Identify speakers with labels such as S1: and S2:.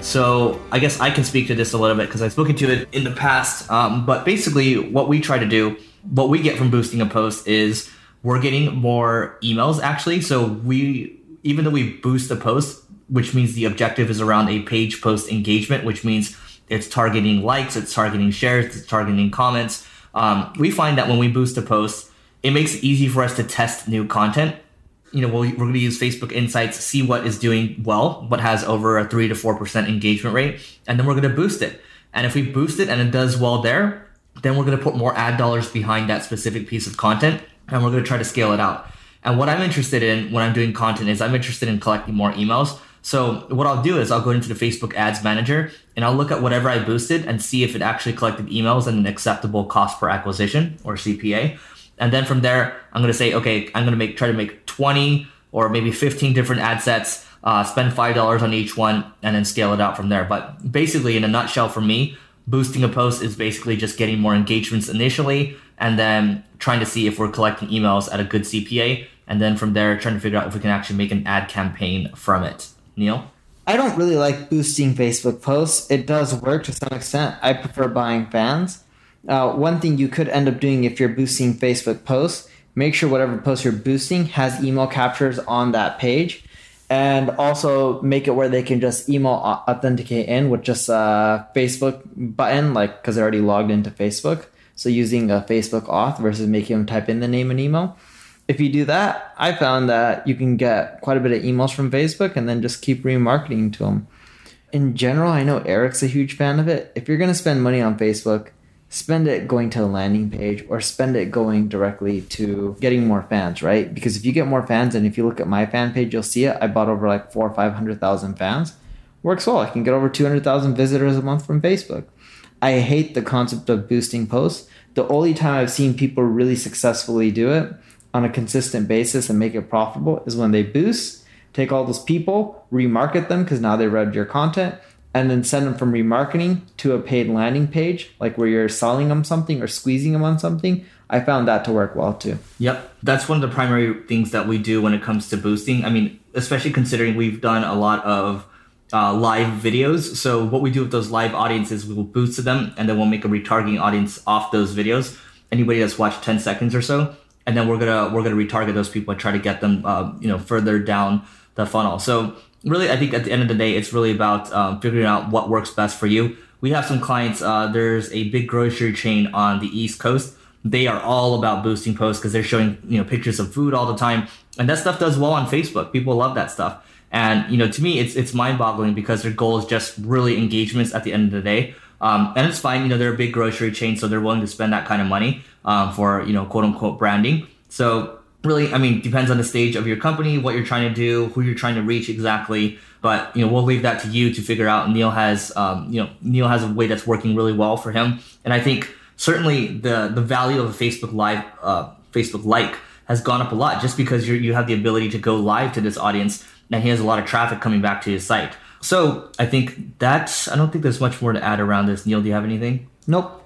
S1: So I guess I can speak to this a little bit because I've spoken to it in the past. Um, but basically, what we try to do, what we get from boosting a post is we're getting more emails actually. So we, even though we boost the post, which means the objective is around a page post engagement, which means it's targeting likes, it's targeting shares, it's targeting comments. Um, we find that when we boost a post, it makes it easy for us to test new content you know, we we are going to use Facebook Insights, see what is doing well, what has over a three to four percent engagement rate, and then we're going to boost it. And if we boost it and it does well there, then we're going to put more ad dollars behind that specific piece of content, and we're going to try to scale it out. And what I'm interested in when I'm doing content is I'm interested in collecting more emails. So what I'll do is I'll go into the Facebook Ads Manager and I'll look at whatever I boosted and see if it actually collected emails at an acceptable cost per acquisition or CPA. And then from there, I'm going to say, okay, I'm going to make try to make 20 or maybe 15 different ad sets, uh, spend $5 on each one, and then scale it out from there. But basically, in a nutshell, for me, boosting a post is basically just getting more engagements initially and then trying to see if we're collecting emails at a good CPA. And then from there, trying to figure out if we can actually make an ad campaign from it. Neil?
S2: I don't really like boosting Facebook posts. It does work to some extent. I prefer buying fans. Uh, one thing you could end up doing if you're boosting Facebook posts, make sure whatever post you're boosting has email captures on that page. And also make it where they can just email authenticate in with just a Facebook button, like because they're already logged into Facebook. So using a Facebook auth versus making them type in the name and email. If you do that, I found that you can get quite a bit of emails from Facebook and then just keep remarketing to them. In general, I know Eric's a huge fan of it. If you're going to spend money on Facebook, spend it going to the landing page or spend it going directly to getting more fans, right? Because if you get more fans, and if you look at my fan page, you'll see it. I bought over like four or five hundred thousand fans. Works well. I can get over two hundred thousand visitors a month from Facebook. I hate the concept of boosting posts. The only time I've seen people really successfully do it on a consistent basis and make it profitable is when they boost, take all those people, remarket them because now they read your content, and then send them from remarketing to a paid landing page, like where you're selling them something or squeezing them on something. I found that to work well too.
S1: Yep. That's one of the primary things that we do when it comes to boosting. I mean, especially considering we've done a lot of uh, live videos. So what we do with those live audiences, we will boost them and then we'll make a retargeting audience off those videos. Anybody that's watched 10 seconds or so. And then we're gonna we're gonna retarget those people and try to get them uh, you know further down the funnel. So really, I think at the end of the day, it's really about um, figuring out what works best for you. We have some clients. Uh, there's a big grocery chain on the East Coast. They are all about boosting posts because they're showing you know pictures of food all the time, and that stuff does well on Facebook. People love that stuff. And you know, to me, it's it's mind-boggling because their goal is just really engagements at the end of the day. Um, and it's fine, you know, they're a big grocery chain, so they're willing to spend that kind of money um, for you know, quote unquote branding. So really, I mean, depends on the stage of your company, what you're trying to do, who you're trying to reach exactly. But you know, we'll leave that to you to figure out. Neil has, um, you know, Neil has a way that's working really well for him, and I think certainly the the value of a Facebook Live, uh, Facebook like has gone up a lot just because you you have the ability to go live to this audience, and he has a lot of traffic coming back to his site. So I think that's. I don't think there's much more to add around this. Neil, do you have anything?
S2: Nope.